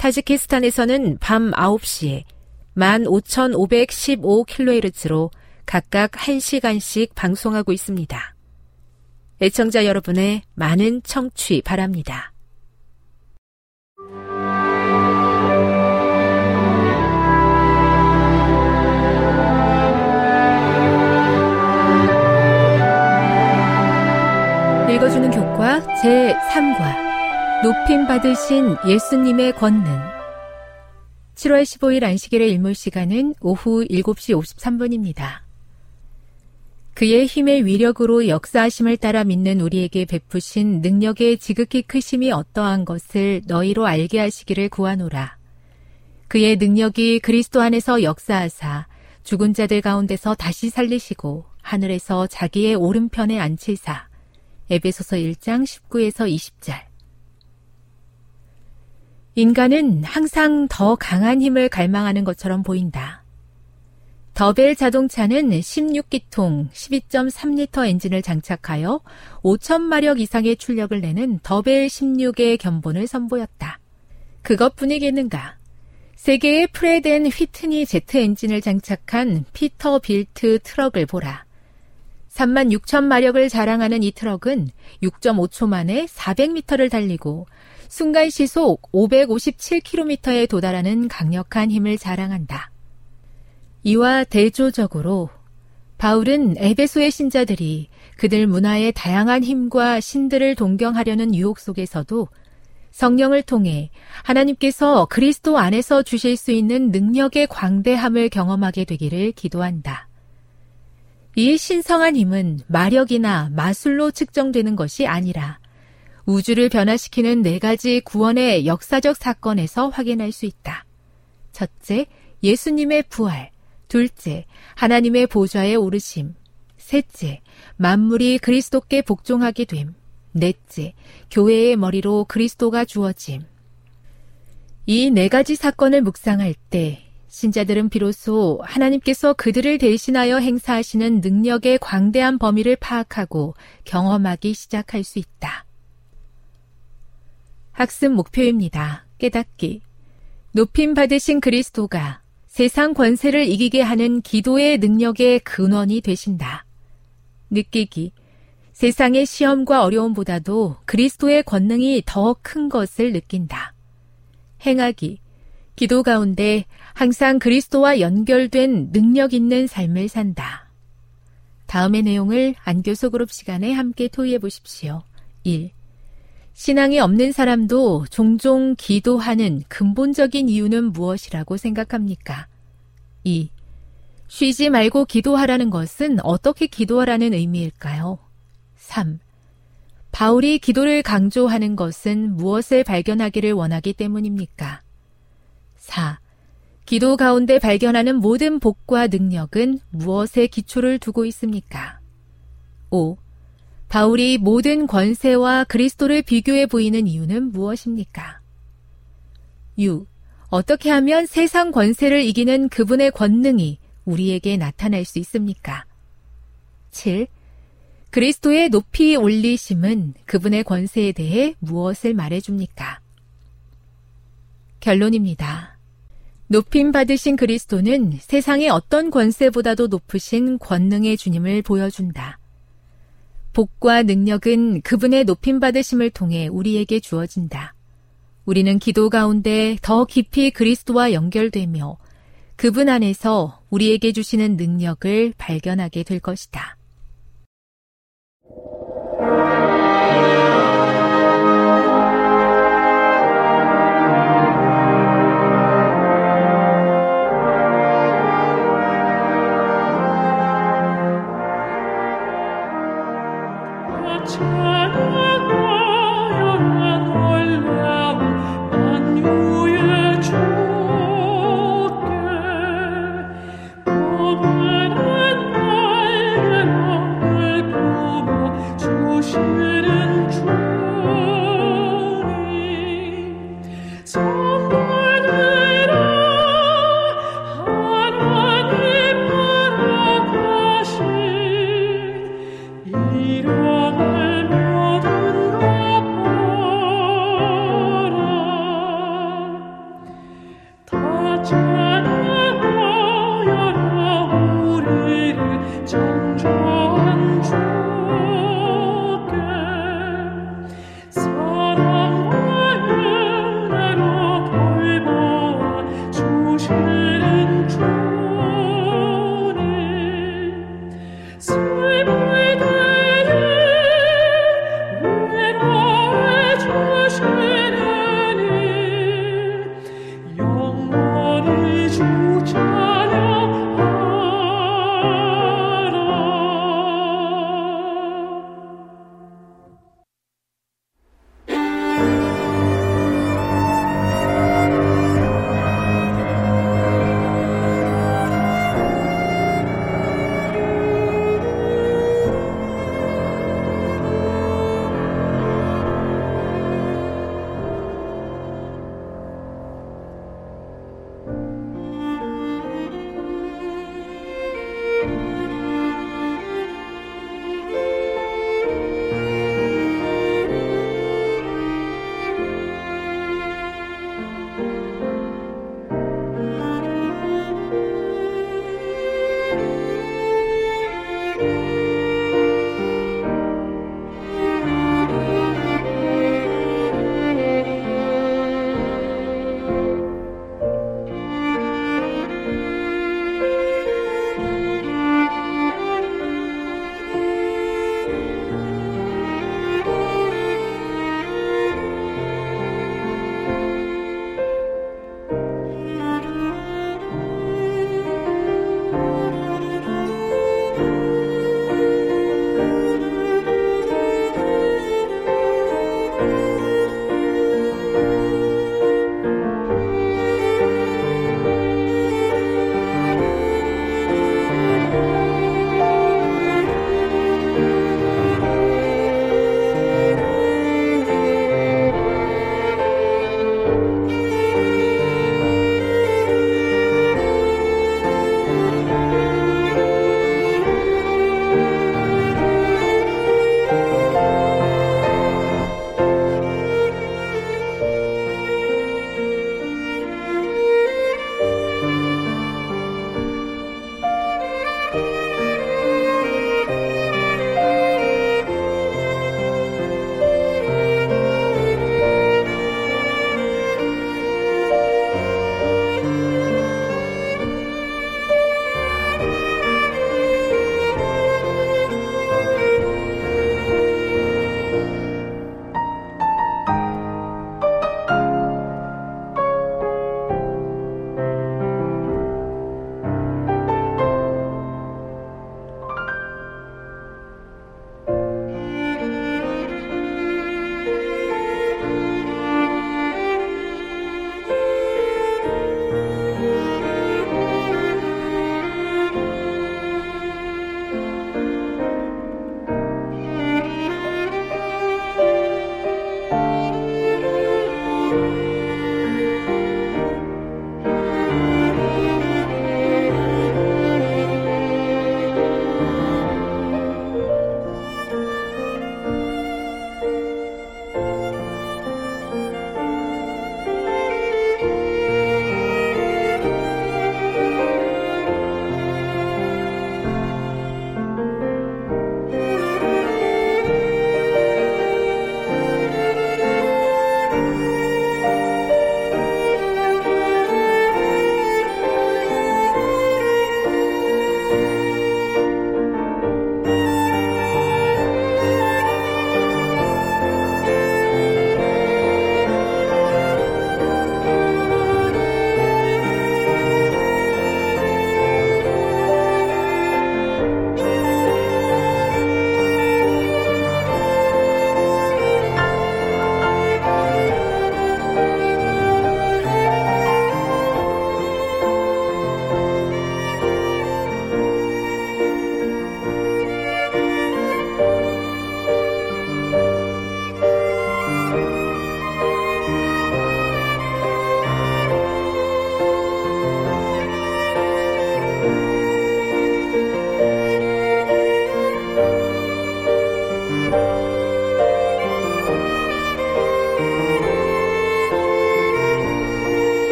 타지키스탄에서는 밤 9시에 15,515kHz로 각각 1시간씩 방송하고 있습니다. 애청자 여러분의 많은 청취 바랍니다. 읽어주는 교과 제3과 높임 받으신 예수님의 권능. 7월 15일 안식일의 일몰 시간은 오후 7시 53분입니다. 그의 힘의 위력으로 역사하심을 따라 믿는 우리에게 베푸신 능력의 지극히 크심이 어떠한 것을 너희로 알게 하시기를 구하노라. 그의 능력이 그리스도 안에서 역사하사 죽은 자들 가운데서 다시 살리시고 하늘에서 자기의 오른편에 앉히사 에베소서 1장 19에서 20절 인간은 항상 더 강한 힘을 갈망하는 것처럼 보인다. Devel 자동차는 16기통 12.3리터 엔진을 장착하여 5천마력 이상의 출력을 내는 Devel 16의 견본을 선보였다. 그것뿐이겠는가? 세 개의 Pratt and Whitney 제트 엔진을 장착한 Peterbilt 트럭을 보라. 3만 6천 마력을 자랑하는 이 트럭은 6.5초 만에 400m를 달리고 순간 시속 557km에 도달하는 강력한 힘을 자랑한다. 이와 대조적으로 바울은 에베소의 신자들이 그들 문화의 다양한 힘과 신들을 동경하려는 유혹 속에서도 성령을 통해 하나님께서 그리스도 안에서 주실 수 있는 능력의 광대함을 경험하게 되기를 기도한다. 이 신성한 힘은 마력이나 마술로 측정되는 것이 아니라 우주를 변화시키는 네 가지 구원의 역사적 사건에서 확인할 수 있다. 첫째, 예수님의 부활. 둘째, 하나님의 보좌에 오르심. 셋째, 만물이 그리스도께 복종하게 됨. 넷째, 교회의 머리로 그리스도가 주어짐. 이 네 가지 사건을 묵상할 때 신자들은 비로소 하나님께서 그들을 대신하여 행사하시는 능력의 광대한 범위를 파악하고 경험하기 시작할 수 있다. 학습 목표입니다. 깨닫기. 높임 받으신 그리스도가 세상 권세를 이기게 하는 기도의 능력의 근원이 되신다. 느끼기. 세상의 시험과 어려움보다도 그리스도의 권능이 더 큰 것을 느낀다. 행하기. 기도 가운데 항상 그리스도와 연결된 능력 있는 삶을 산다. 다음의 내용을 안교소 그룹 시간에 함께 토의해 보십시오. 1. 신앙이 없는 사람도 종종 기도하는 근본적인 이유는 무엇이라고 생각합니까? 2. 쉬지 말고 기도하라는 것은 어떻게 기도하라는 의미일까요? 3. 바울이 기도를 강조하는 것은 무엇을 발견하기를 원하기 때문입니까? 4. 기도 가운데 발견하는 모든 복과 능력은 무엇에 기초를 두고 있습니까? 5. 바울이 모든 권세와 그리스도를 비교해 보이는 이유는 무엇입니까? 6. 어떻게 하면 세상 권세를 이기는 그분의 권능이 우리에게 나타날 수 있습니까? 7. 그리스도의 높이 올리심은 그분의 권세에 대해 무엇을 말해줍니까? 결론입니다. 높임 받으신 그리스도는 세상의 어떤 권세보다도 높으신 권능의 주님을 보여준다. 복과 능력은 그분의 높임 받으심을 통해 우리에게 주어진다. 우리는 기도 가운데 더 깊이 그리스도와 연결되며 그분 안에서 우리에게 주시는 능력을 발견하게 될 것이다.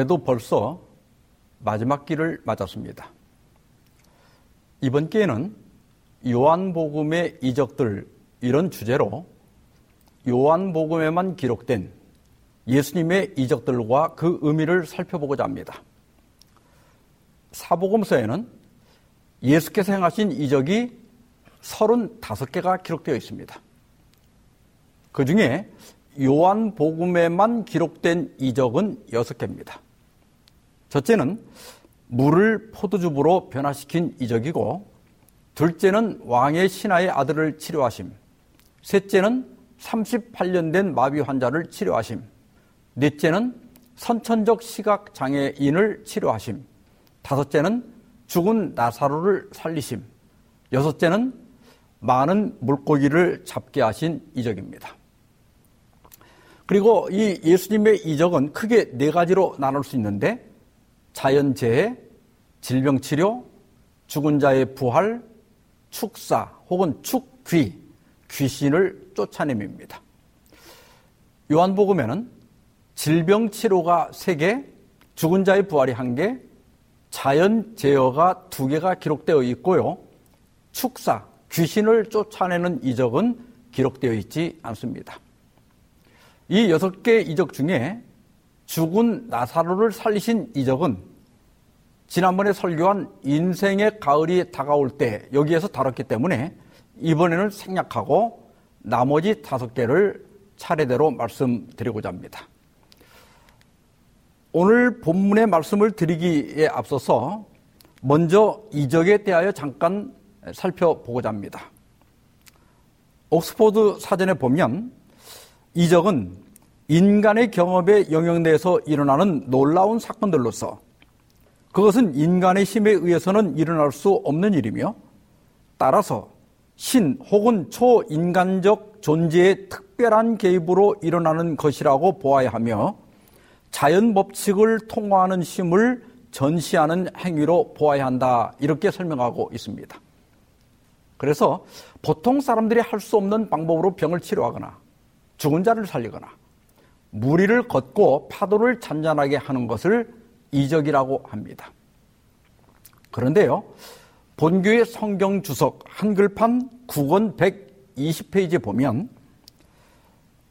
올해도 벌써 마지막 길을 맞았습니다. 이번 기회는 요한복음의 이적들 이런 주제로 요한복음에만 기록된 예수님의 이적들과 그 의미를 살펴보고자 합니다. 사복음서에는 예수께서 행하신 이적이 35개가 기록되어 있습니다. 그 중에 요한복음에만 기록된 이적은 6개입니다. 첫째는 물을 포도주부로 변화시킨 이적이고, 둘째는 왕의 신하의 아들을 치료하심, 셋째는 38년 된 마비 환자를 치료하심, 넷째는 선천적 시각 장애인을 치료하심, 다섯째는 죽은 나사로를 살리심, 여섯째는 많은 물고기를 잡게 하신 이적입니다. 그리고 이 예수님의 이적은 크게 네 가지로 나눌 수 있는데 자연재해, 질병치료, 죽은 자의 부활, 축사 혹은 축귀, 귀신을 쫓아냄입니다. 요한복음에는 질병치료가 세개 죽은 자의 부활이 한개 자연재해가 두개가 기록되어 있고요. 축사, 귀신을 쫓아내는 이적은 기록되어 있지 않습니다. 이 여섯 개 이적 중에 죽은 나사로를 살리신 이적은 지난번에 설교한 인생의 가을이 다가올 때 여기에서 다뤘기 때문에 이번에는 생략하고 나머지 다섯 개를 차례대로 말씀드리고자 합니다. 오늘 본문의 말씀을 드리기에 앞서서 먼저 이적에 대하여 잠깐 살펴보고자 합니다. 옥스포드 사전에 보면 이적은 인간의 경험에 영역 내에서 일어나는 놀라운 사건들로서 그것은 인간의 힘에 의해서는 일어날 수 없는 일이며 따라서 신 혹은 초인간적 존재의 특별한 개입으로 일어나는 것이라고 보아야 하며 자연 법칙을 통과하는 힘을 전시하는 행위로 보아야 한다. 이렇게 설명하고 있습니다. 그래서 보통 사람들이 할 수 없는 방법으로 병을 치료하거나 죽은 자를 살리거나 무리를 걷고 파도를 잔잔하게 하는 것을 이적이라고 합니다. 그런데요, 본교의 성경 주석 한글판 9권 120페이지에 보면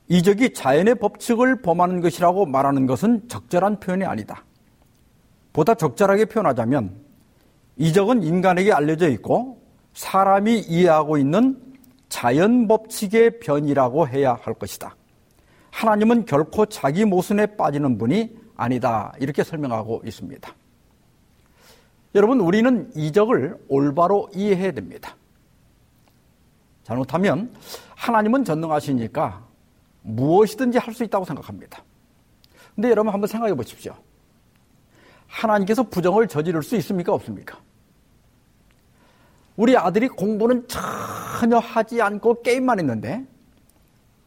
이적이 자연의 법칙을 범하는 것이라고 말하는 것은 적절한 표현이 아니다. 보다 적절하게 표현하자면 이적은 인간에게 알려져 있고 사람이 이해하고 있는 자연 법칙의 변이라고 해야 할 것이다. 하나님은 결코 자기 모순에 빠지는 분이 아니다. 이렇게 설명하고 있습니다. 여러분, 우리는 이적을 올바로 이해해야 됩니다. 잘못하면 하나님은 전능하시니까 무엇이든지 할 수 있다고 생각합니다. 근데 여러분 한번 생각해 보십시오. 하나님께서 부정을 저지를 수 있습니까? 없습니까? 우리 아들이 공부는 전혀 하지 않고 게임만 했는데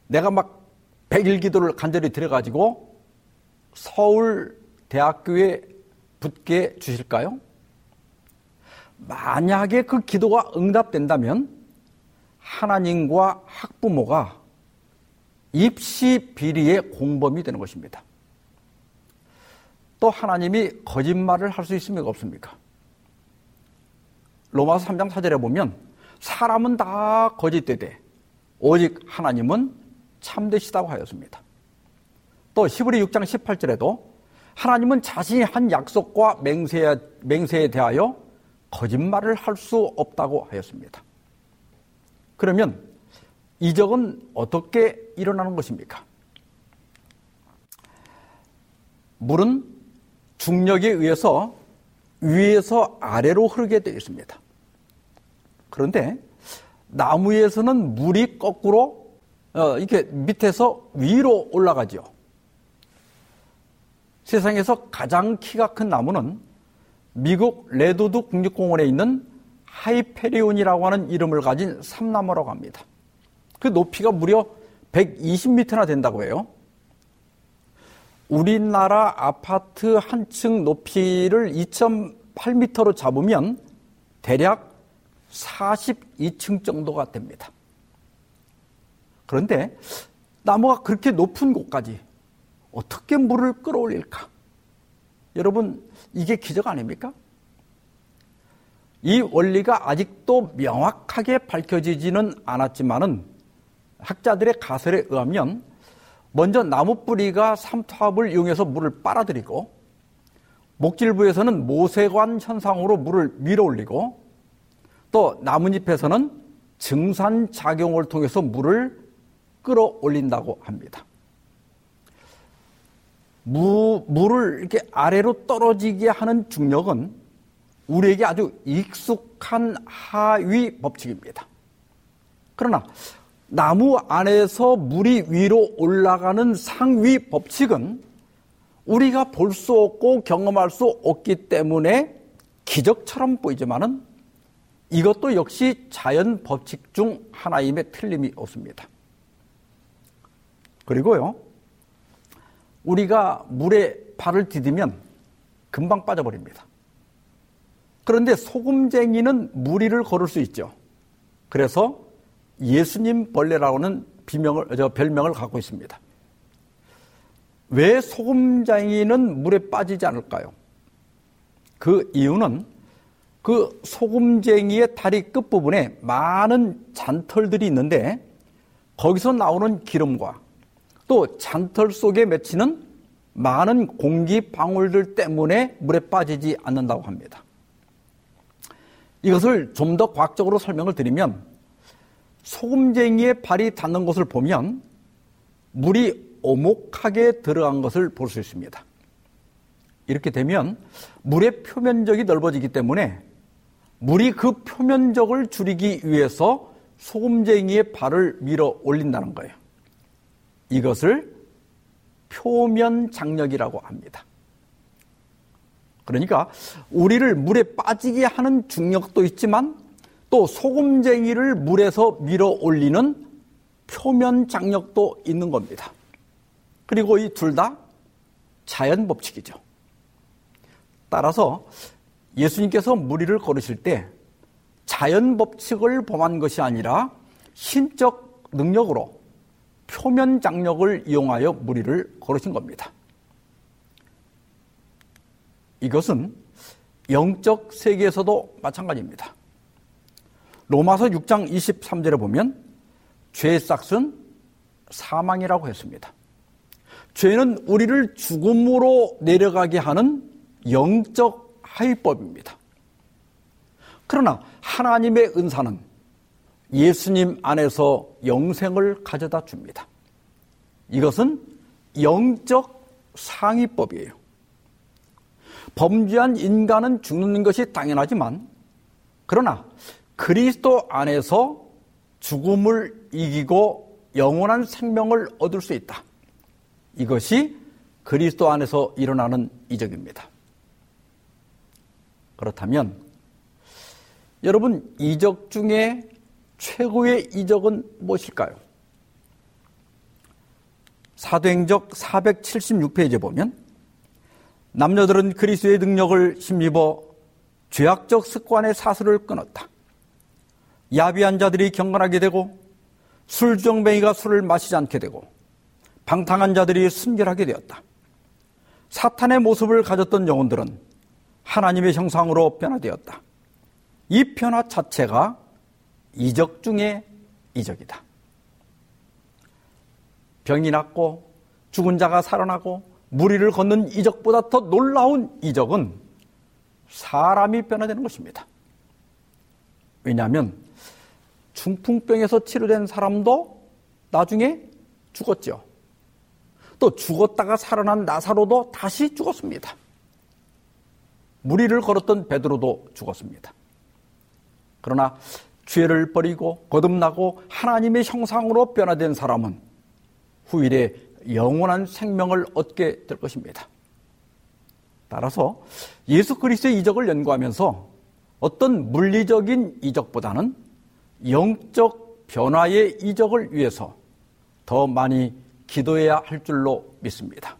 내가 막 백일 기도를 간절히 들여가지고 서울 대학교에 붙게 주실까요? 만약에 그 기도가 응답된다면 하나님과 학부모가 입시 비리의 공범이 되는 것입니다. 또 하나님이 거짓말을 할 수 있습니까? 없습니까? 로마서 3장 4절에 보면 사람은 다 거짓되되 오직 하나님은 참되시다고 하였습니다. 또 히브리 6장 18절에도 하나님은 자신이 한 약속과 맹세에, 맹세에 대하여 거짓말을 할 수 없다고 하였습니다. 그러면 이적은 어떻게 일어나는 것입니까? 물은 중력에 의해서 위에서 아래로 흐르게 되어 있습니다. 그런데 나무에서는 물이 거꾸로 어, 이렇게 밑에서 위로 올라가죠. 세상에서 가장 키가 큰 나무는 미국 레드우드 국립공원에 있는 하이페리온이라고 하는 이름을 가진 삼나무라고 합니다. 그 높이가 무려 120m나 된다고 해요. 우리나라 아파트 한 층 높이를 2.8m로 잡으면 대략 42층 정도가 됩니다. 그런데 나무가 그렇게 높은 곳까지 어떻게 물을 끌어올릴까? 여러분, 이게 기적 아닙니까? 이 원리가 아직도 명확하게 밝혀지지는 않았지만은 학자들의 가설에 의하면 먼저 나무 뿌리가 삼투압을 이용해서 물을 빨아들이고 목질부에서는 모세관 현상으로 물을 밀어 올리고 또 나뭇잎에서는 증산 작용을 통해서 물을 끌어올린다고 합니다. 무, 물을 이렇게 아래로 떨어지게 하는 중력은 우리에게 아주 익숙한 하위 법칙입니다. 그러나 나무 안에서 물이 위로 올라가는 상위 법칙은 우리가 볼 수 없고 경험할 수 없기 때문에 기적처럼 보이지만은 이것도 역시 자연 법칙 중 하나임에 틀림이 없습니다. 그리고요, 우리가 물에 발을 디디면 금방 빠져버립니다. 그런데 소금쟁이는 무리를 걸을 수 있죠. 그래서 예수님 벌레라고는 비명을, 저 별명을 갖고 있습니다. 왜 소금쟁이는 물에 빠지지 않을까요? 그 이유는 그 소금쟁이의 다리 끝부분에 많은 잔털들이 있는데 거기서 나오는 기름과 또 잔털 속에 맺히는 많은 공기 방울들 때문에 물에 빠지지 않는다고 합니다. 이것을 좀 더 과학적으로 설명을 드리면 소금쟁이의 발이 닿는 곳을 보면 물이 오목하게 들어간 것을 볼 수 있습니다. 이렇게 되면 물의 표면적이 넓어지기 때문에 물이 그 표면적을 줄이기 위해서 소금쟁이의 발을 밀어 올린다는 거예요. 이것을 표면 장력이라고 합니다. 그러니까 우리를 물에 빠지게 하는 중력도 있지만 또 소금쟁이를 물에서 밀어 올리는 표면 장력도 있는 겁니다. 그리고 이 둘 다 자연 법칙이죠. 따라서 예수님께서 무리를 걸으실 때 자연 법칙을 범한 것이 아니라 신적 능력으로 표면 장력을 이용하여 무리를 걸으신 겁니다. 이것은 영적 세계에서도 마찬가지입니다. 로마서 6장 23절에 보면 죄의 싹은 사망이라고 했습니다. 죄는 우리를 죽음으로 내려가게 하는 영적 하위법입니다. 그러나 하나님의 은사는 예수님 안에서 영생을 가져다 줍니다. 이것은 영적 상위법이에요. 범죄한 인간은 죽는 것이 당연하지만 그러나 그리스도 안에서 죽음을 이기고 영원한 생명을 얻을 수 있다. 이것이 그리스도 안에서 일어나는 이적입니다. 그렇다면 여러분 이적 중에 최고의 이적은 무엇일까요? 사도행적 476페이지에 보면 남녀들은 그리스도의 능력을 힘입어 죄악적 습관의 사슬을 끊었다. 야비한 자들이 경건하게 되고 술정뱅이가 술을 마시지 않게 되고 방탕한 자들이 순결하게 되었다. 사탄의 모습을 가졌던 영혼들은 하나님의 형상으로 변화되었다. 이 변화 자체가 이적 중의 이적이다. 병이 낫고 죽은 자가 살아나고 무리를 걷는 이적보다 더 놀라운 이적은 사람이 변화되는 것입니다. 왜냐하면 중풍병에서 치료된 사람도 나중에 죽었죠. 또 죽었다가 살아난 나사로도 다시 죽었습니다. 무리를 걸었던 베드로도 죽었습니다. 그러나 죄를 버리고 거듭나고 하나님의 형상으로 변화된 사람은 후일에 영원한 생명을 얻게 될 것입니다. 따라서 예수 그리스도의 이적을 연구하면서 어떤 물리적인 이적보다는 영적 변화의 이적을 위해서 더 많이 기도해야 할 줄로 믿습니다.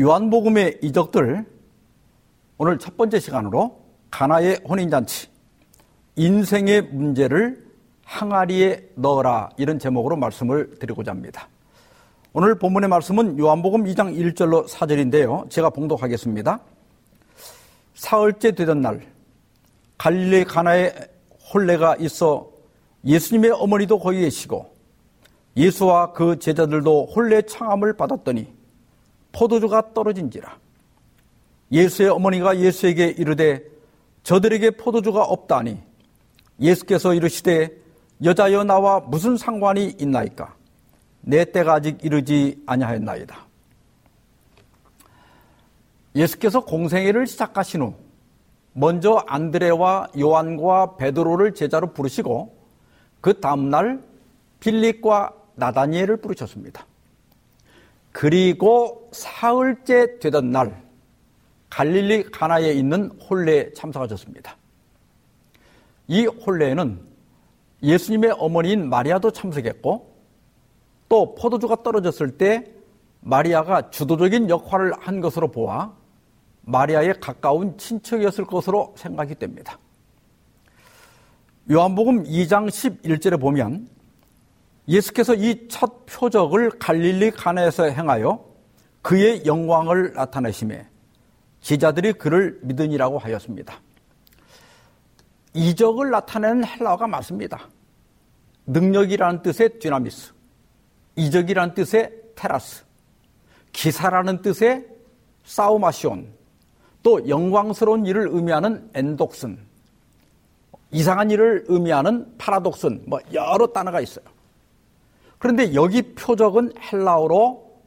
요한복음의 이적들 오늘 첫 번째 시간으로 가나의 혼인잔치 인생의 문제를 항아리에 넣어라 이런 제목으로 말씀을 드리고자 합니다. 오늘 본문의 말씀은 요한복음 2장 1절로 4절인데요. 제가 봉독하겠습니다. 사흘째 되던 날 갈릴리 가나에 혼례가 있어 예수님의 어머니도 거기 계시고 예수와 그 제자들도 혼례 청함을 받았더니 포도주가 떨어진지라 예수의 어머니가 예수에게 이르되 저들에게 포도주가 없다니 예수께서 이르시되 여자여 나와 무슨 상관이 있나이까 내 때가 아직 이르지 아니하였나이다. 예수께서 공생애를 시작하신 후 먼저 안드레와 요한과 베드로를 제자로 부르시고 그 다음날 빌립과 나다니엘을 부르셨습니다. 그리고 사흘째 되던 날 갈릴리 가나에 있는 홀레에 참석하셨습니다. 이 홀레에는 예수님의 어머니인 마리아도 참석했고 또 포도주가 떨어졌을 때 마리아가 주도적인 역할을 한 것으로 보아 마리아의 가까운 친척이었을 것으로 생각이 됩니다. 요한복음 2장 11절에 보면 예수께서 이 첫 표적을 갈릴리 가나에서 행하여 그의 영광을 나타내심에 기자들이 그를 믿으니라고 하였습니다. 이적을 나타내는 헬라어가 맞습니다. 능력이라는 뜻의 디나미스, 이적이라는 뜻의 테라스, 기사라는 뜻의 사우마시온, 또 영광스러운 일을 의미하는 엔독슨, 이상한 일을 의미하는 파라독슨, 뭐 여러 단어가 있어요. 그런데 여기 표적은 헬라어로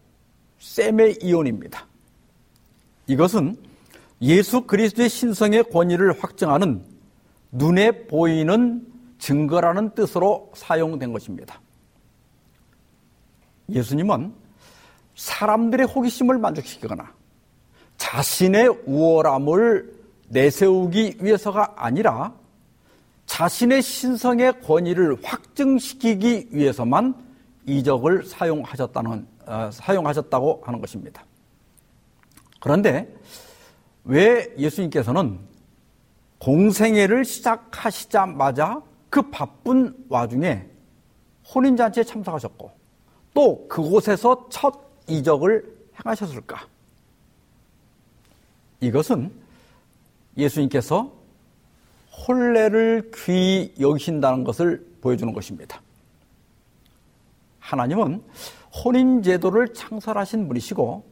세메이온입니다. 이것은 예수 그리스도의 신성의 권위를 확정하는 눈에 보이는 증거라는 뜻으로 사용된 것입니다. 예수님은 사람들의 호기심을 만족시키거나 자신의 우월함을 내세우기 위해서가 아니라 자신의 신성의 권위를 확증시키기 위해서만 이적을 사용하셨다는 어, 사용하셨다고 하는 것입니다. 그런데 왜 예수님께서는 공생애를 시작하시자마자 그 바쁜 와중에 혼인잔치에 참석하셨고 또 그곳에서 첫 이적을 행하셨을까? 이것은 예수님께서 혼례를 귀히 여기신다는 것을 보여주는 것입니다. 하나님은 혼인 제도를 창설하신 분이시고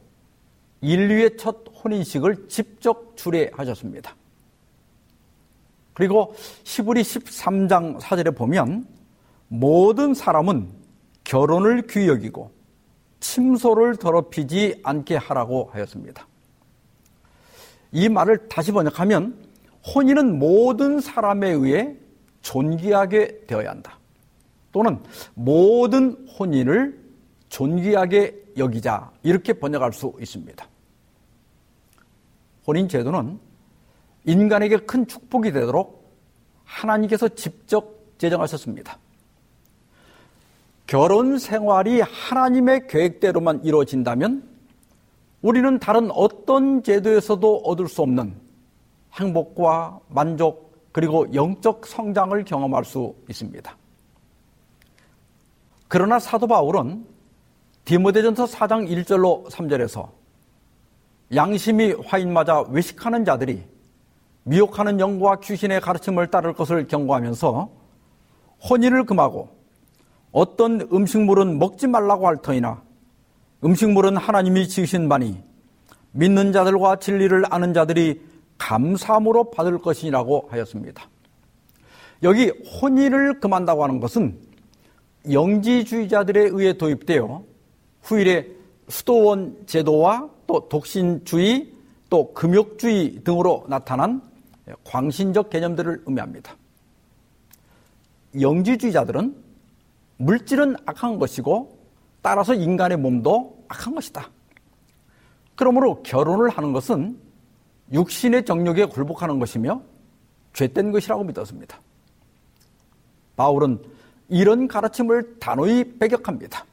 인류의 첫 혼인식을 직접 주례하셨습니다. 그리고 시브리 13장 4절에 보면 모든 사람은 결혼을 귀히 여기고 침소를 더럽히지 않게 하라고 하였습니다. 이 말을 다시 번역하면 혼인은 모든 사람에 의해 존귀하게 되어야 한다. 또는 모든 혼인을 존귀하게 여기자. 이렇게 번역할 수 있습니다. 혼인 제도는 인간에게 큰 축복이 되도록 하나님께서 직접 제정하셨습니다. 결혼 생활이 하나님의 계획대로만 이루어진다면 우리는 다른 어떤 제도에서도 얻을 수 없는 행복과 만족 그리고 영적 성장을 경험할 수 있습니다. 그러나 사도 바울은 디모데전서 4장 1절로 3절에서 양심이 화인 맞아 외식하는 자들이 미혹하는 영과 귀신의 가르침을 따를 것을 경고하면서 혼인을 금하고 어떤 음식물은 먹지 말라고 할 터이나 음식물은 하나님이 지으신 바니 믿는 자들과 진리를 아는 자들이 감사함으로 받을 것이라고 하였습니다. 여기 혼인을 금한다고 하는 것은 영지주의자들에 의해 도입되어 후일에 수도원 제도와 또 독신주의 또 금욕주의 등으로 나타난 광신적 개념들을 의미합니다. 영지주의자들은 물질은 악한 것이고 따라서 인간의 몸도 악한 것이다. 그러므로 결혼을 하는 것은 육신의 정욕에 굴복하는 것이며 죄된 것이라고 믿었습니다. 바울은 이런 가르침을 단호히 배격합니다.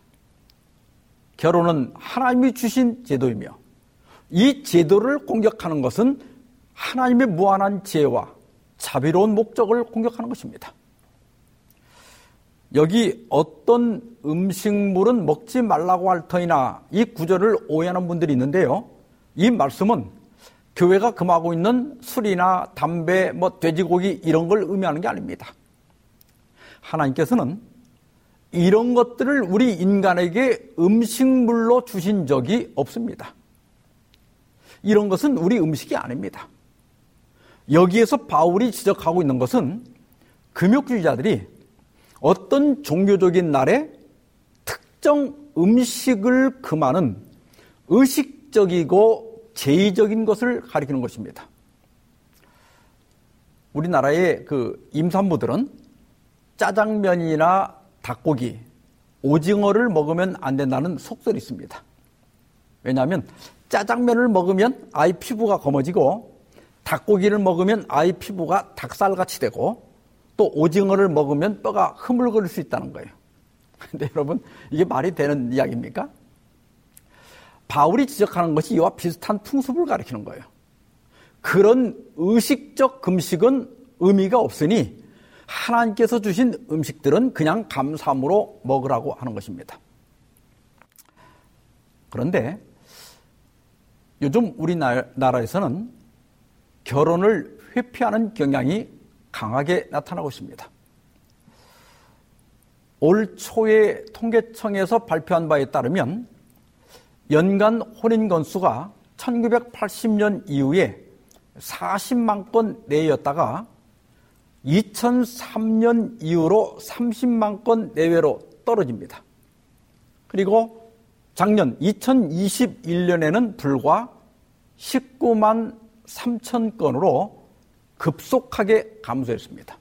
결혼은 하나님이 주신 제도이며 이 제도를 공격하는 것은 하나님의 무한한 지혜와 자비로운 목적을 공격하는 것입니다. 여기 어떤 음식물은 먹지 말라고 할 터이나 이 구절을 오해하는 분들이 있는데요. 이 말씀은 교회가 금하고 있는 술이나 담배, 뭐 돼지고기 이런 걸 의미하는 게 아닙니다. 하나님께서는 이런 것들을 우리 인간에게 음식물로 주신 적이 없습니다. 이런 것은 우리 음식이 아닙니다. 여기에서 바울이 지적하고 있는 것은 금욕주의자들이 어떤 종교적인 날에 특정 음식을 금하는 의식적이고 제의적인 것을 가리키는 것입니다. 우리나라의 그 임산부들은 짜장면이나 닭고기, 오징어를 먹으면 안 된다는 속설이 있습니다. 왜냐하면 짜장면을 먹으면 아이 피부가 검어지고 닭고기를 먹으면 아이 피부가 닭살같이 되고 또 오징어를 먹으면 뼈가 흐물거릴 수 있다는 거예요. 근데 여러분, 이게 말이 되는 이야기입니까? 바울이 지적하는 것이 이와 비슷한 풍습을 가리키는 거예요. 그런 의식적 금식은 의미가 없으니 하나님께서 주신 음식들은 그냥 감사함으로 먹으라고 하는 것입니다. 그런데 요즘 우리나라에서는 결혼을 회피하는 경향이 강하게 나타나고 있습니다. 올 초에 통계청에서 발표한 바에 따르면 연간 혼인 건수가 1980년 이후에 40만 건 내였다가 2003년 이후로 30만 건 내외로 떨어집니다. 그리고 작년 2021년에는 불과 19만 3천 건으로 급속하게 감소했습니다.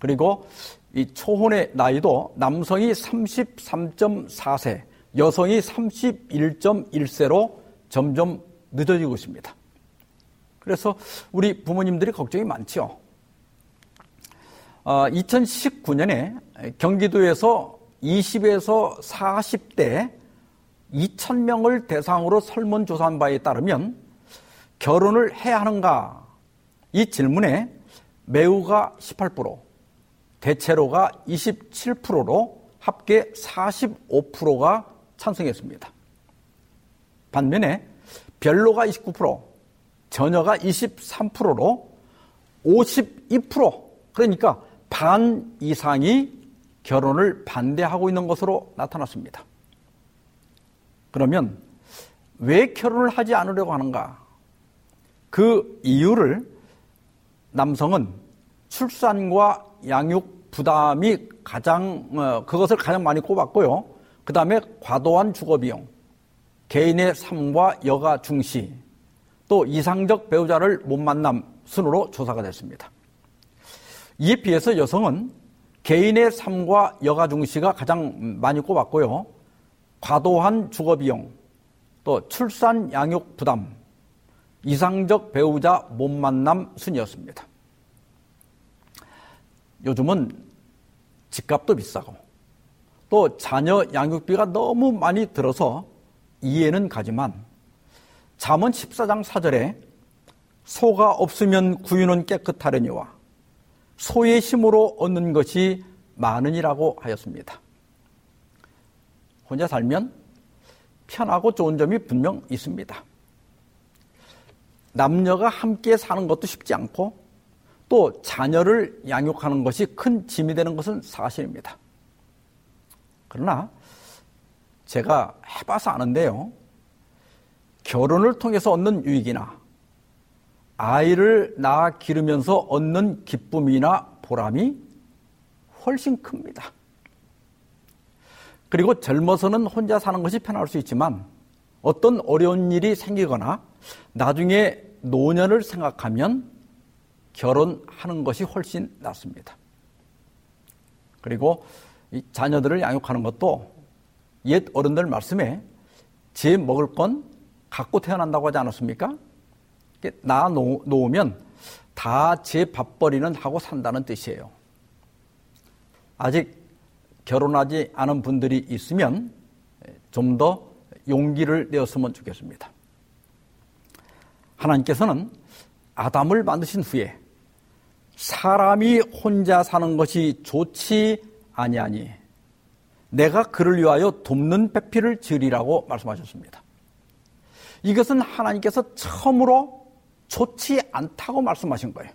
그리고 이 초혼의 나이도 남성이 33.4세, 여성이 31.1세로 점점 늦어지고 있습니다. 그래서 우리 부모님들이 걱정이 많죠. 어, 2019년에 경기도에서 20에서 40대 2,000명을 대상으로 설문조사한 바에 따르면 결혼을 해야 하는가? 이 질문에 매우가 18%, 대체로가 27%로 합계 45%가 찬성했습니다. 반면에 별로가 29%, 전혀가 23%로 52% 그러니까 반 이상이 결혼을 반대하고 있는 것으로 나타났습니다. 그러면 왜 결혼을 하지 않으려고 하는가? 그 이유를 남성은 출산과 양육 부담이 가장 어, 그것을 가장 많이 꼽았고요. 그 다음에 과도한 주거 비용, 개인의 삶과 여가 중시, 또 이상적 배우자를 못 만남 순으로 조사가 됐습니다. 이에 비해서 여성은 개인의 삶과 여가 중시가 가장 많이 꼽았고요. 과도한 주거 비용, 또 출산 양육 부담, 이상적 배우자 못 만남 순이었습니다. 요즘은 집값도 비싸고 또 자녀 양육비가 너무 많이 들어서 이해는 가지만 잠언 14장 4절에 소가 없으면 구유는 깨끗하려니와 소의 힘으로 얻는 것이 많으니라고 하였습니다. 혼자 살면 편하고 좋은 점이 분명 있습니다. 남녀가 함께 사는 것도 쉽지 않고 또 자녀를 양육하는 것이 큰 짐이 되는 것은 사실입니다. 그러나 제가 해봐서 아는데요. 결혼을 통해서 얻는 유익이나 아이를 낳아 기르면서 얻는 기쁨이나 보람이 훨씬 큽니다. 그리고 젊어서는 혼자 사는 것이 편할 수 있지만 어떤 어려운 일이 생기거나 나중에 노년을 생각하면 결혼하는 것이 훨씬 낫습니다. 그리고 자녀들을 양육하는 것도 옛 어른들 말씀에 제 먹을 건 갖고 태어난다고 하지 않았습니까? 나 놓으면 다 제 밥벌이는 하고 산다는 뜻이에요. 아직 결혼하지 않은 분들이 있으면 좀 더 용기를 내었으면 좋겠습니다. 하나님께서는 아담을 만드신 후에 사람이 혼자 사는 것이 좋지 아니 아니 내가 그를 위하여 돕는 배필을 지으리라고 말씀하셨습니다. 이것은 하나님께서 처음으로 좋지 않다고 말씀하신 거예요.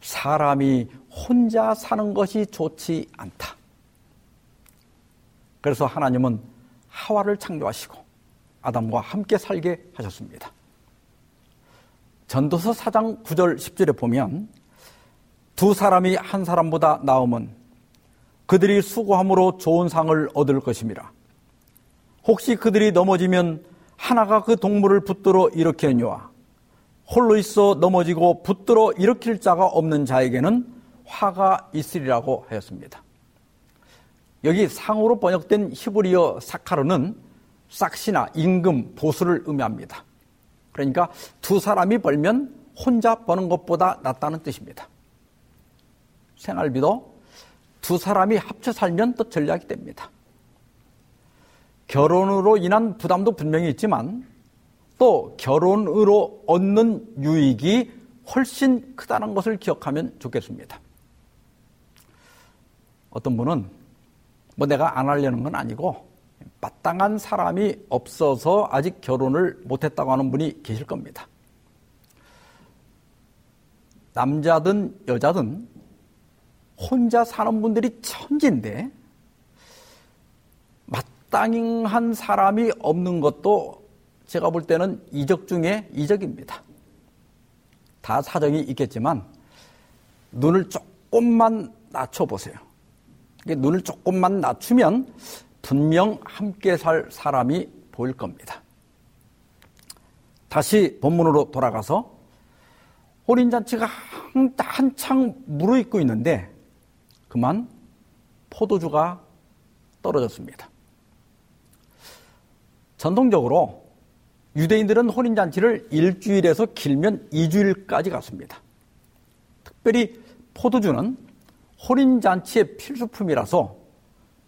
사람이 혼자 사는 것이 좋지 않다. 그래서 하나님은 하와를 창조하시고 아담과 함께 살게 하셨습니다. 전도서 4장 9절 10절에 보면 두 사람이 한 사람보다 나음은 그들이 수고함으로 좋은 상을 얻을 것입니다. 혹시 그들이 넘어지면 하나가 그 동물을 붙들어 일으키느니와 홀로 있어 넘어지고 붙들어 일으킬 자가 없는 자에게는 화가 있으리라고 하였습니다. 여기 상으로 번역된 히브리어 사카르는 싹시나 임금, 보수를 의미합니다. 그러니까 두 사람이 벌면 혼자 버는 것보다 낫다는 뜻입니다. 생활비도 두 사람이 합쳐 살면 또 전략이 됩니다. 결혼으로 인한 부담도 분명히 있지만 또 결혼으로 얻는 유익이 훨씬 크다는 것을 기억하면 좋겠습니다. 어떤 분은 뭐 내가 안 하려는 건 아니고 마땅한 사람이 없어서 아직 결혼을 못했다고 하는 분이 계실 겁니다. 남자든 여자든 혼자 사는 분들이 천진데 마땅한 사람이 없는 것도 제가 볼 때는 이적 중에 이적입니다. 다 사정이 있겠지만 눈을 조금만 낮춰보세요. 눈을 조금만 낮추면 분명 함께 살 사람이 보일 겁니다. 다시 본문으로 돌아가서 호린잔치가 한창 무르익고 있는데 그만 포도주가 떨어졌습니다. 전통적으로 유대인들은 혼인잔치를 일주일에서 길면 2주일까지 갔습니다. 특별히 포도주는 혼인잔치의 필수품이라서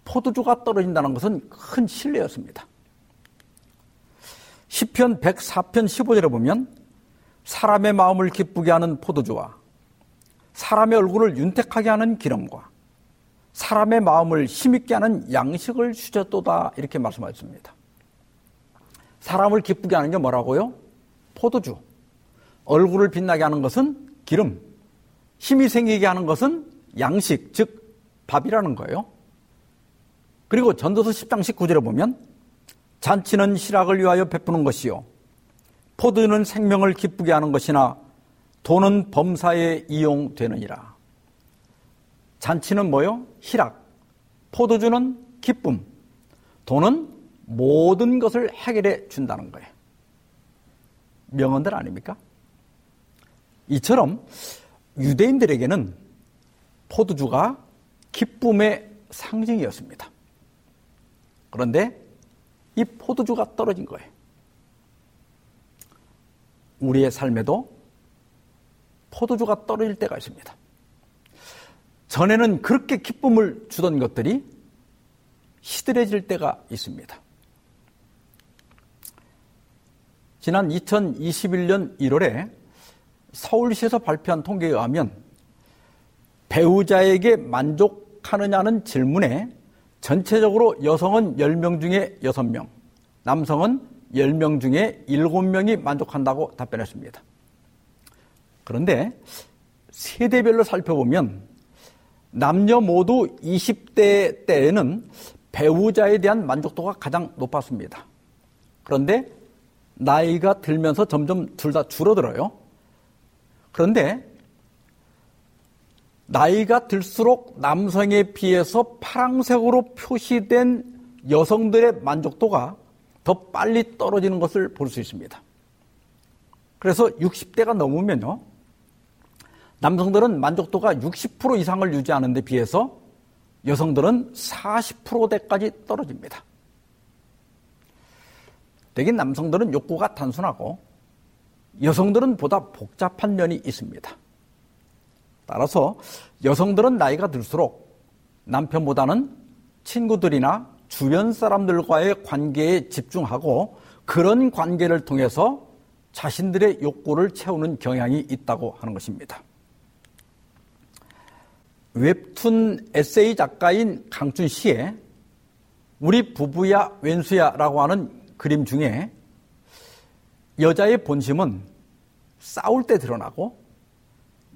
포도주가 떨어진다는 것은 큰 신뢰였습니다. 10편 104편 15절에 보면 사람의 마음을 기쁘게 하는 포도주와 사람의 얼굴을 윤택하게 하는 기름과 사람의 마음을 힘있게 하는 양식을 주셨도다 이렇게 말씀하셨습니다. 사람을 기쁘게 하는 게 뭐라고요? 포도주. 얼굴을 빛나게 하는 것은 기름. 힘이 생기게 하는 것은 양식, 즉 밥이라는 거예요. 그리고 전도서 10장 19절에 보면 잔치는 실학을 위하여 베푸는 것이요. 포도는 생명을 기쁘게 하는 것이나 돈은 범사에 이용되느니라. 잔치는 뭐요? 희락. 포도주는 기쁨. 돈은 모든 것을 해결해 준다는 거예요. 명언들 아닙니까? 이처럼 유대인들에게는 포도주가 기쁨의 상징이었습니다. 그런데 이 포도주가 떨어진 거예요. 우리의 삶에도 포도주가 떨어질 때가 있습니다. 전에는 그렇게 기쁨을 주던 것들이 시들해질 때가 있습니다. 지난 2021년 1월에 서울시에서 발표한 통계에 의하면 배우자에게 만족하느냐는 질문에 전체적으로 여성은 10명 중에 6명, 남성은 10명 중에 7명이 만족한다고 답변했습니다. 그런데 세대별로 살펴보면 남녀 모두 20대 때에는 배우자에 대한 만족도가 가장 높았습니다. 그런데 나이가 들면서 점점 둘 다 줄어들어요. 그런데 나이가 들수록 남성에 비해서 파랑색으로 표시된 여성들의 만족도가 더 빨리 떨어지는 것을 볼 수 있습니다. 그래서 60대가 넘으면요. 남성들은 만족도가 60% 이상을 유지하는 데 비해서 여성들은 40%대까지 떨어집니다. 대개 남성들은 욕구가 단순하고 여성들은 보다 복잡한 면이 있습니다. 따라서 여성들은 나이가 들수록 남편보다는 친구들이나 주변 사람들과의 관계에 집중하고 그런 관계를 통해서 자신들의 욕구를 채우는 경향이 있다고 하는 것입니다. 웹툰 에세이 작가인 강춘 씨의 우리 부부야 왼수야라고 하는 그림 중에 여자의 본심은 싸울 때 드러나고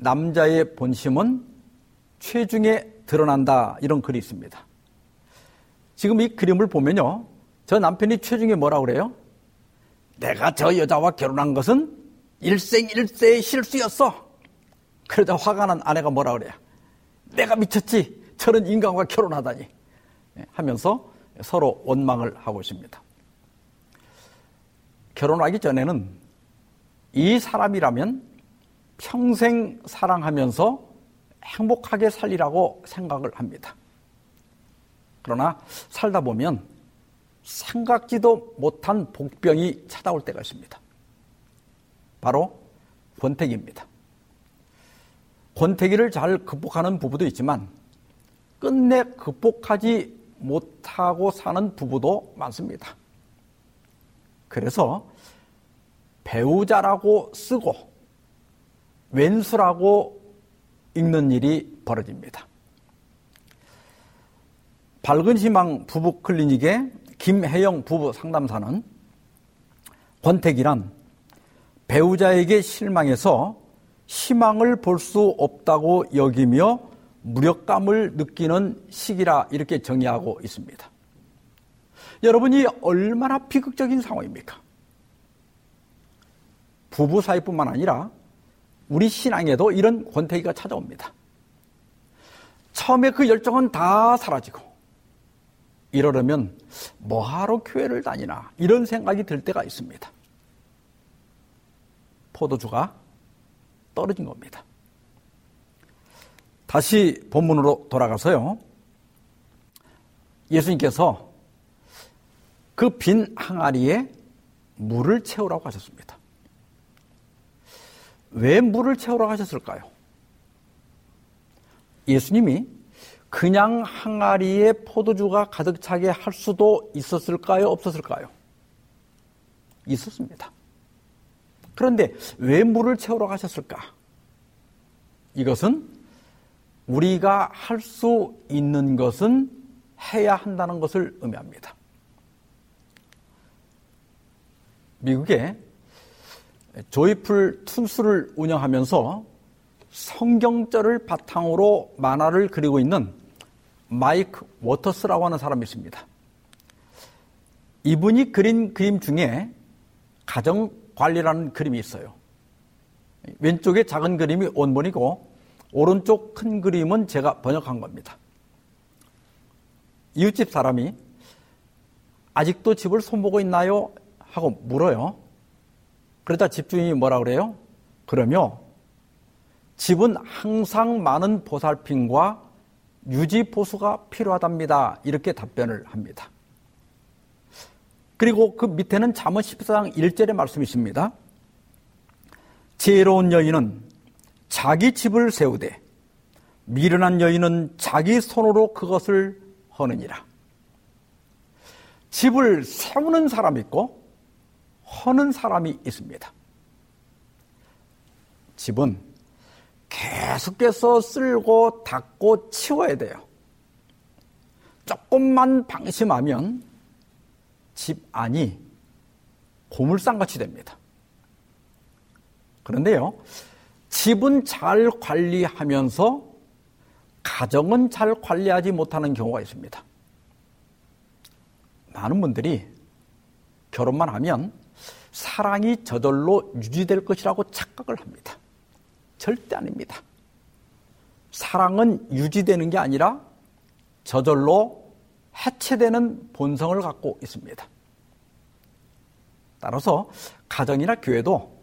남자의 본심은 체중에 드러난다 이런 글이 있습니다. 지금 이 그림을 보면요. 저 남편이 체중에 뭐라 그래요? 내가 저 여자와 결혼한 것은 일생일세의 실수였어. 그러다 화가 난 아내가 뭐라 그래요? 내가 미쳤지. 저런 인간과 결혼하다니. 예, 하면서 서로 원망을 하고 있습니다. 결혼하기 전에는 이 사람이라면 평생 사랑하면서 행복하게 살리라고 생각을 합니다. 그러나 살다 보면 생각지도 못한 복병이 찾아올 때가 있습니다. 바로 권태기입니다. 권태기를 잘 극복하는 부부도 있지만 끝내 극복하지 못하고 사는 부부도 많습니다. 그래서 배우자라고 쓰고 왼수라고 읽는 일이 벌어집니다. 밝은 희망 부부 클리닉의 김혜영 부부 상담사는 권태기란 배우자에게 실망해서 희망을 볼 수 없다고 여기며 무력감을 느끼는 시기라 이렇게 정의하고 있습니다. 여러분이 얼마나 비극적인 상황입니까? 부부 사이뿐만 아니라 우리 신앙에도 이런 권태기가 찾아옵니다. 처음에 그 열정은 다 사라지고 이러려면 뭐하러 교회를 다니나 이런 생각이 들 때가 있습니다. 포도주가 떨어진 겁니다. 다시 본문으로 돌아가서요. 예수님께서 그 빈 항아리에 물을 채우라고 하셨습니다. 왜 물을 채우라고 하셨을까요? 예수님이 그냥 항아리에 포도주가 가득 차게 할 수도 있었을까요? 없었을까요? 있었습니다. 그런데 왜 물을 채우러 가셨을까? 이것은 우리가 할 수 있는 것은 해야 한다는 것을 의미합니다. 미국에 Joyful Toons를 운영하면서 성경절을 바탕으로 만화를 그리고 있는 마이크 워터스라고 하는 사람이 있습니다. 이분이 그린 그림 중에 가정 관리라는 그림이 있어요. 왼쪽에 작은 그림이 원본이고 오른쪽 큰 그림은 제가 번역한 겁니다. 이웃집 사람이 아직도 집을 손보고 있나요? 하고 물어요. 그러다 집주인이 뭐라 그래요? 그러며 집은 항상 많은 보살핌과 유지 보수가 필요하답니다. 이렇게 답변을 합니다. 그리고 그 밑에는 잠언 14장 1절의 말씀이 있습니다. 지혜로운 여인은 자기 집을 세우되 미련한 여인은 자기 손으로 그것을 허느니라. 집을 세우는 사람이 있고 허는 사람이 있습니다. 집은 계속해서 쓸고 닦고 치워야 돼요. 조금만 방심하면 집 안이 고물상같이 됩니다. 그런데요, 집은 잘 관리하면서 가정은 잘 관리하지 못하는 경우가 있습니다. 많은 분들이 결혼만 하면 사랑이 저절로 유지될 것이라고 착각을 합니다. 절대 아닙니다. 사랑은 유지되는 게 아니라 저절로 해체되는 본성을 갖고 있습니다. 따라서 가정이나 교회도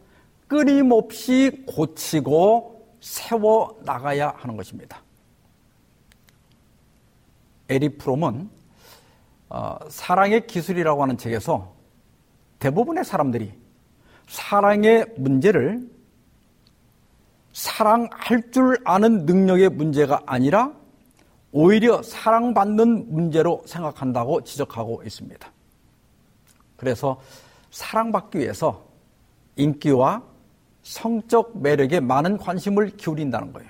끊임없이 고치고 세워 나가야 하는 것입니다. 에리 프롬은 어, 사랑의 기술이라고 하는 책에서 대부분의 사람들이 사랑의 문제를 사랑할 줄 아는 능력의 문제가 아니라 오히려 사랑받는 문제로 생각한다고 지적하고 있습니다. 그래서 사랑받기 위해서 인기와 성적 매력에 많은 관심을 기울인다는 거예요.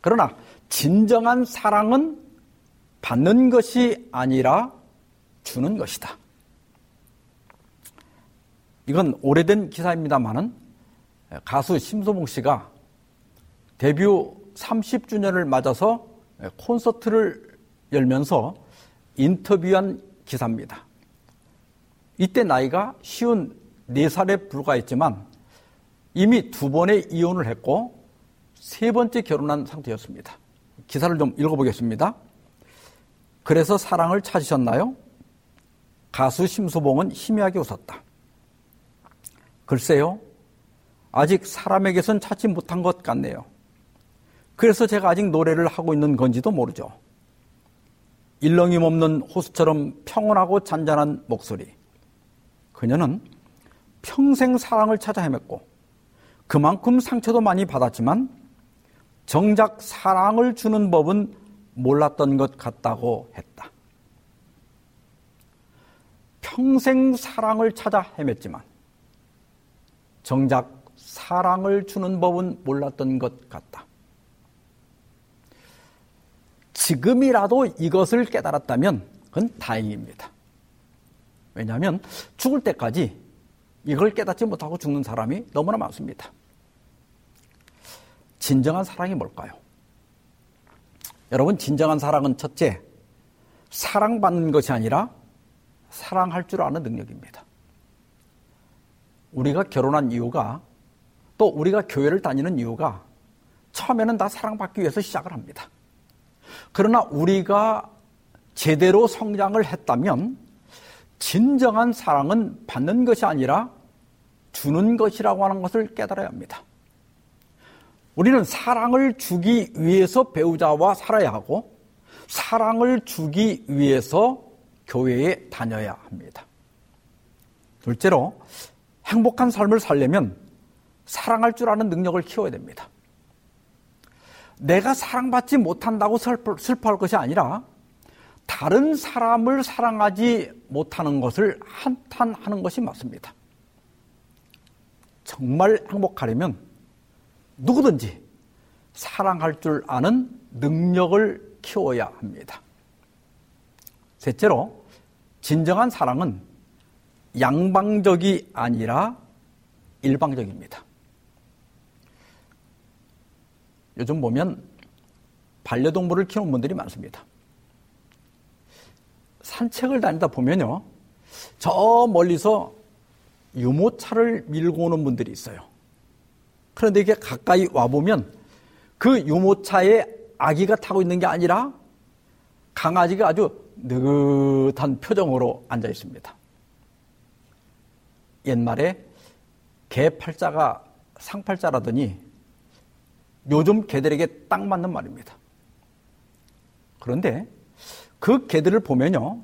그러나 진정한 사랑은 받는 것이 아니라 주는 것이다. 이건 오래된 기사입니다만은 가수 심소봉 씨가 데뷔 30주년을 맞아서 콘서트를 열면서 인터뷰한 기사입니다. 이때 나이가 쉬운 4살에 불과했지만 이미 두 번의 이혼을 했고 세 번째 결혼한 상태였습니다. 기사를 좀 읽어보겠습니다. 그래서 사랑을 찾으셨나요? 가수 심수봉은 희미하게 웃었다. 글쎄요, 아직 사람에게선 찾지 못한 것 같네요. 그래서 제가 아직 노래를 하고 있는 건지도 모르죠. 일렁임 없는 호수처럼 평온하고 잔잔한 목소리. 그녀는 평생 사랑을 찾아 헤맸고 그만큼 상처도 많이 받았지만 정작 사랑을 주는 법은 몰랐던 것 같다고 했다. 평생 사랑을 찾아 헤맸지만 정작 사랑을 주는 법은 몰랐던 것 같다. 지금이라도 이것을 깨달았다면 그건 다행입니다. 왜냐하면 죽을 때까지 이걸 깨닫지 못하고 죽는 사람이 너무나 많습니다. 진정한 사랑이 뭘까요? 여러분, 진정한 사랑은 첫째, 사랑받는 것이 아니라 사랑할 줄 아는 능력입니다. 우리가 결혼한 이유가 또 우리가 교회를 다니는 이유가 처음에는 다 사랑받기 위해서 시작을 합니다. 그러나 우리가 제대로 성장을 했다면 진정한 사랑은 받는 것이 아니라 주는 것이라고 하는 것을 깨달아야 합니다. 우리는 사랑을 주기 위해서 배우자와 살아야 하고 사랑을 주기 위해서 교회에 다녀야 합니다. 둘째로 행복한 삶을 살려면 사랑할 줄 아는 능력을 키워야 됩니다. 내가 사랑받지 못한다고 슬퍼할 것이 아니라 다른 사람을 사랑하지 못하는 것을 한탄하는 것이 맞습니다. 정말 행복하려면 누구든지 사랑할 줄 아는 능력을 키워야 합니다. 셋째로, 진정한 사랑은 양방적이 아니라 일방적입니다. 요즘 보면 반려동물을 키우는 분들이 많습니다. 산책을 다니다 보면요. 저 멀리서 유모차를 밀고 오는 분들이 있어요. 그런데 이게 가까이 와보면 그 유모차에 아기가 타고 있는 게 아니라 강아지가 아주 느긋한 표정으로 앉아 있습니다. 옛말에 개 팔자가 상팔자라더니 요즘 개들에게 딱 맞는 말입니다. 그런데 그 개들을 보면요.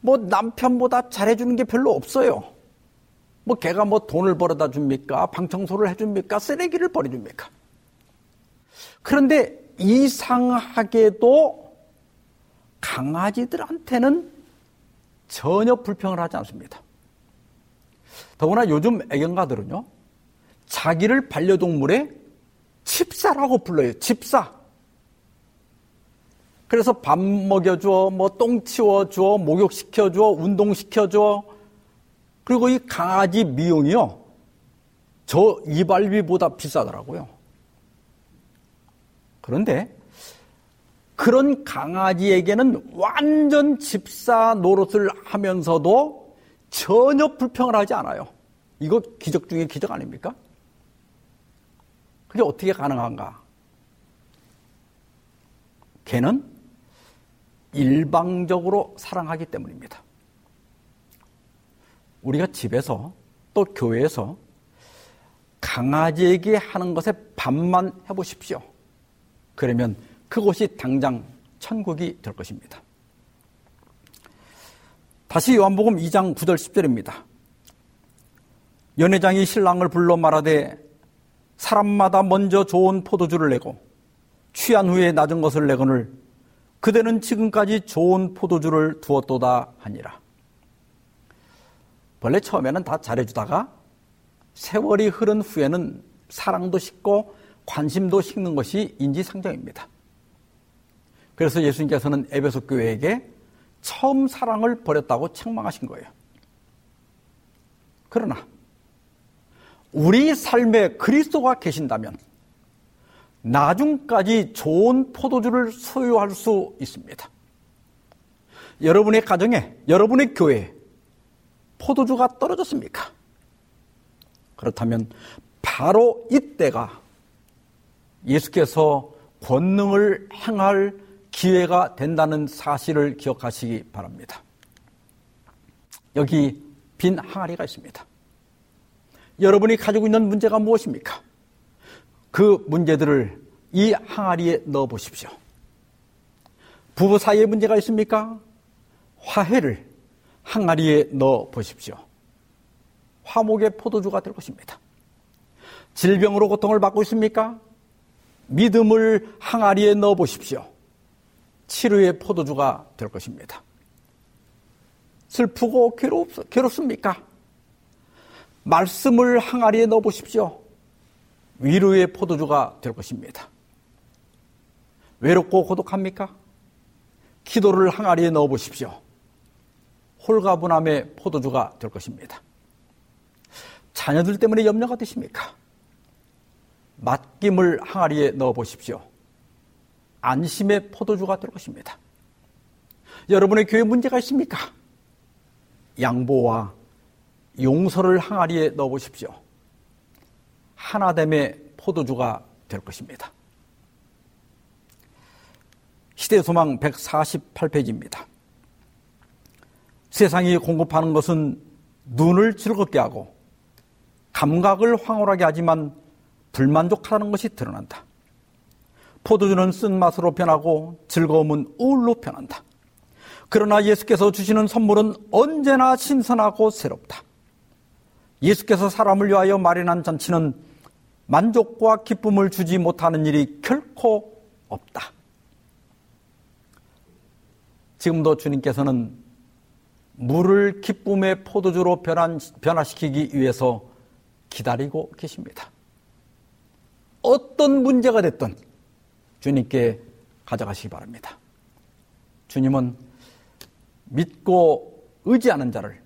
뭐 남편보다 잘해주는 게 별로 없어요. 뭐 개가 뭐 돈을 벌어다 줍니까? 방 청소를 해줍니까? 쓰레기를 버려줍니까? 그런데 이상하게도 강아지들한테는 전혀 불평을 하지 않습니다. 더구나 요즘 애견가들은요, 자기를 반려동물의 집사라고 불러요. 집사. 그래서 밥 먹여줘, 뭐 똥 치워줘, 목욕시켜줘, 운동시켜줘. 그리고 이 강아지 미용이요. 저 이발비보다 비싸더라고요. 그런데 그런 강아지에게는 완전 집사 노릇을 하면서도 전혀 불평을 하지 않아요. 이거 기적 중에 기적 아닙니까? 그게 어떻게 가능한가? 걔는 일방적으로 사랑하기 때문입니다. 우리가 집에서 또 교회에서 강아지에게 하는 것에 반만 해보십시오. 그러면 그곳이 당장 천국이 될 것입니다. 다시 요한복음 2장 9절 10절입니다. 연회장이 신랑을 불러 말하되 사람마다 먼저 좋은 포도주를 내고 취한 후에 낮은 것을 내거늘 그대는 지금까지 좋은 포도주를 두었도다 하니라. 원래 처음에는 다 잘해주다가 세월이 흐른 후에는 사랑도 식고 관심도 식는 것이 인지상정입니다. 그래서 예수님께서는 에베소 교회에게 처음 사랑을 버렸다고 책망하신 거예요. 그러나 우리 삶에 그리스도가 계신다면 나중까지 좋은 포도주를 소유할 수 있습니다. 여러분의 가정에, 여러분의 교회에 포도주가 떨어졌습니까? 그렇다면 바로 이때가 예수께서 권능을 행할 기회가 된다는 사실을 기억하시기 바랍니다. 여기 빈 항아리가 있습니다. 여러분이 가지고 있는 문제가 무엇입니까? 그 문제들을 이 항아리에 넣어 보십시오. 부부 사이에 문제가 있습니까? 화해를 항아리에 넣어 보십시오. 화목의 포도주가 될 것입니다. 질병으로 고통을 받고 있습니까? 믿음을 항아리에 넣어 보십시오. 치료의 포도주가 될 것입니다. 슬프고 괴롭, 괴롭 습니까? 말씀을 항아리에 넣어 보십시오. 위로의 포도주가 될 것입니다. 외롭고 고독합니까? 기도를 항아리에 넣어 보십시오. 홀가분함의 포도주가 될 것입니다. 자녀들 때문에 염려가 되십니까? 맡김을 항아리에 넣어 보십시오. 안심의 포도주가 될 것입니다. 여러분의 교회 문제가 있습니까? 양보와 용서를 항아리에 넣어 보십시오. 하나됨의 포도주가 될 것입니다. 시대소망 148페이지입니다. 세상이 공급하는 것은 눈을 즐겁게 하고 감각을 황홀하게 하지만 불만족하는 것이 드러난다. 포도주는 쓴맛으로 변하고 즐거움은 우울로 변한다. 그러나 예수께서 주시는 선물은 언제나 신선하고 새롭다. 예수께서 사람을 위하여 마련한 잔치는 만족과 기쁨을 주지 못하는 일이 결코 없다. 지금도 주님께서는 물을 기쁨의 포도주로 변한, 변화시키기 위해서 기다리고 계십니다. 어떤 문제가 됐든 주님께 가져가시기 바랍니다. 주님은 믿고 의지하는 자를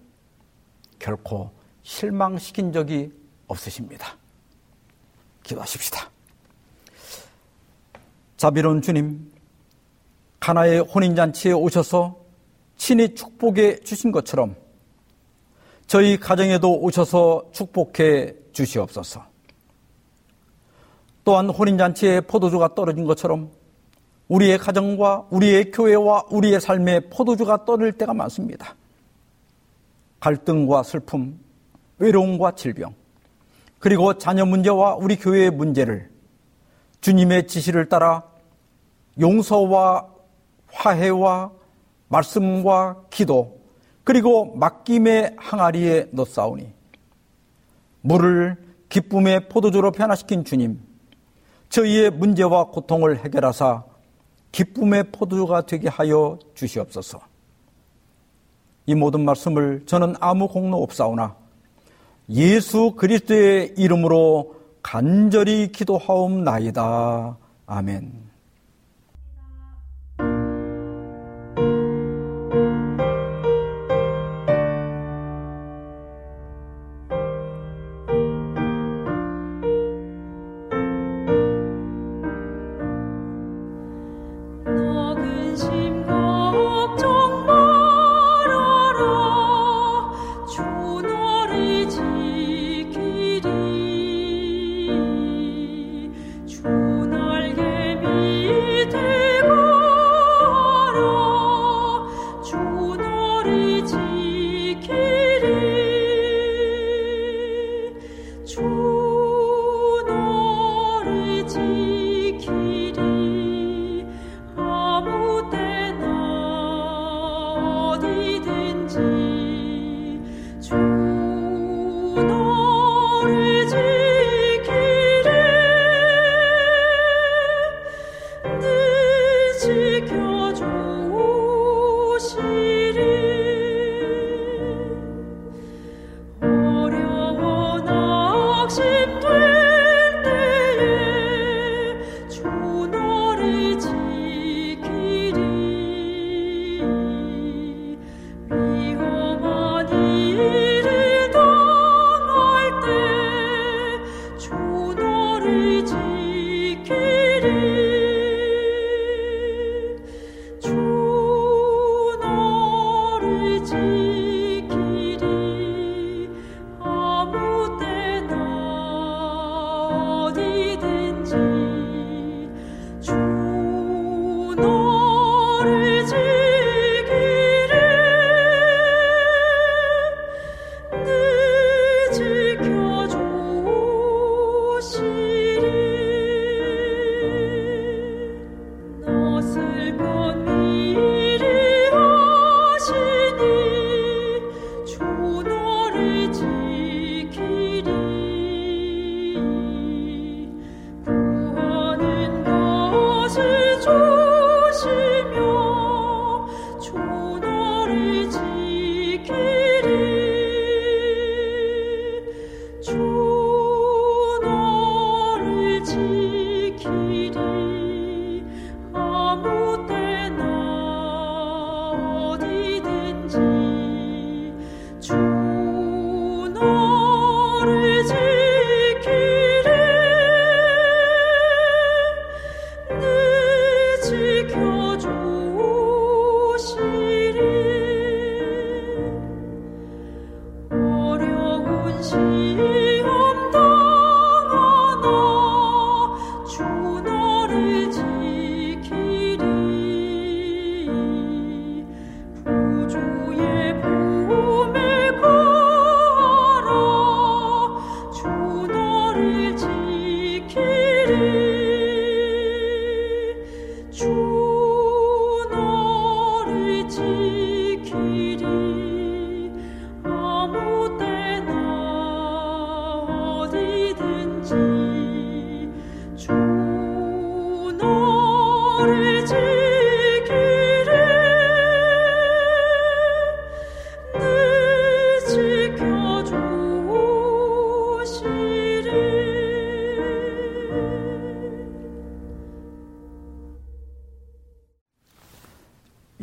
결코 실망시킨 적이 없으십니다. 기도하십시다. 자비로운 주님, 가나의 혼인잔치에 오셔서 친히 축복해 주신 것처럼 저희 가정에도 오셔서 축복해 주시옵소서. 또한 혼인잔치에 포도주가 떨어진 것처럼 우리의 가정과 우리의 교회와 우리의 삶에 포도주가 떨어질 때가 많습니다. 갈등과 슬픔, 외로움과 질병, 그리고 자녀 문제와 우리 교회의 문제를 주님의 지시를 따라 용서와 화해와 말씀과 기도, 그리고 맡김의 항아리에 넣사오니 물을 기쁨의 포도주로 변화시킨 주님, 저희의 문제와 고통을 해결하사 기쁨의 포도주가 되게 하여 주시옵소서. 이 모든 말씀을 저는 아무 공로 없사오나 예수 그리스도의 이름으로 간절히 기도하옵나이다. 아멘.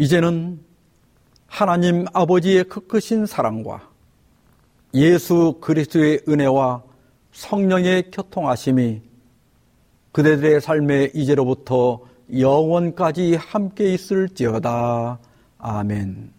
이제는 하나님 아버지의 크 크신 사랑과 예수 그리스도의 은혜와 성령의 교통하심이 그대들의 삶의 이제로부터 영원까지 함께 있을지어다. 아멘.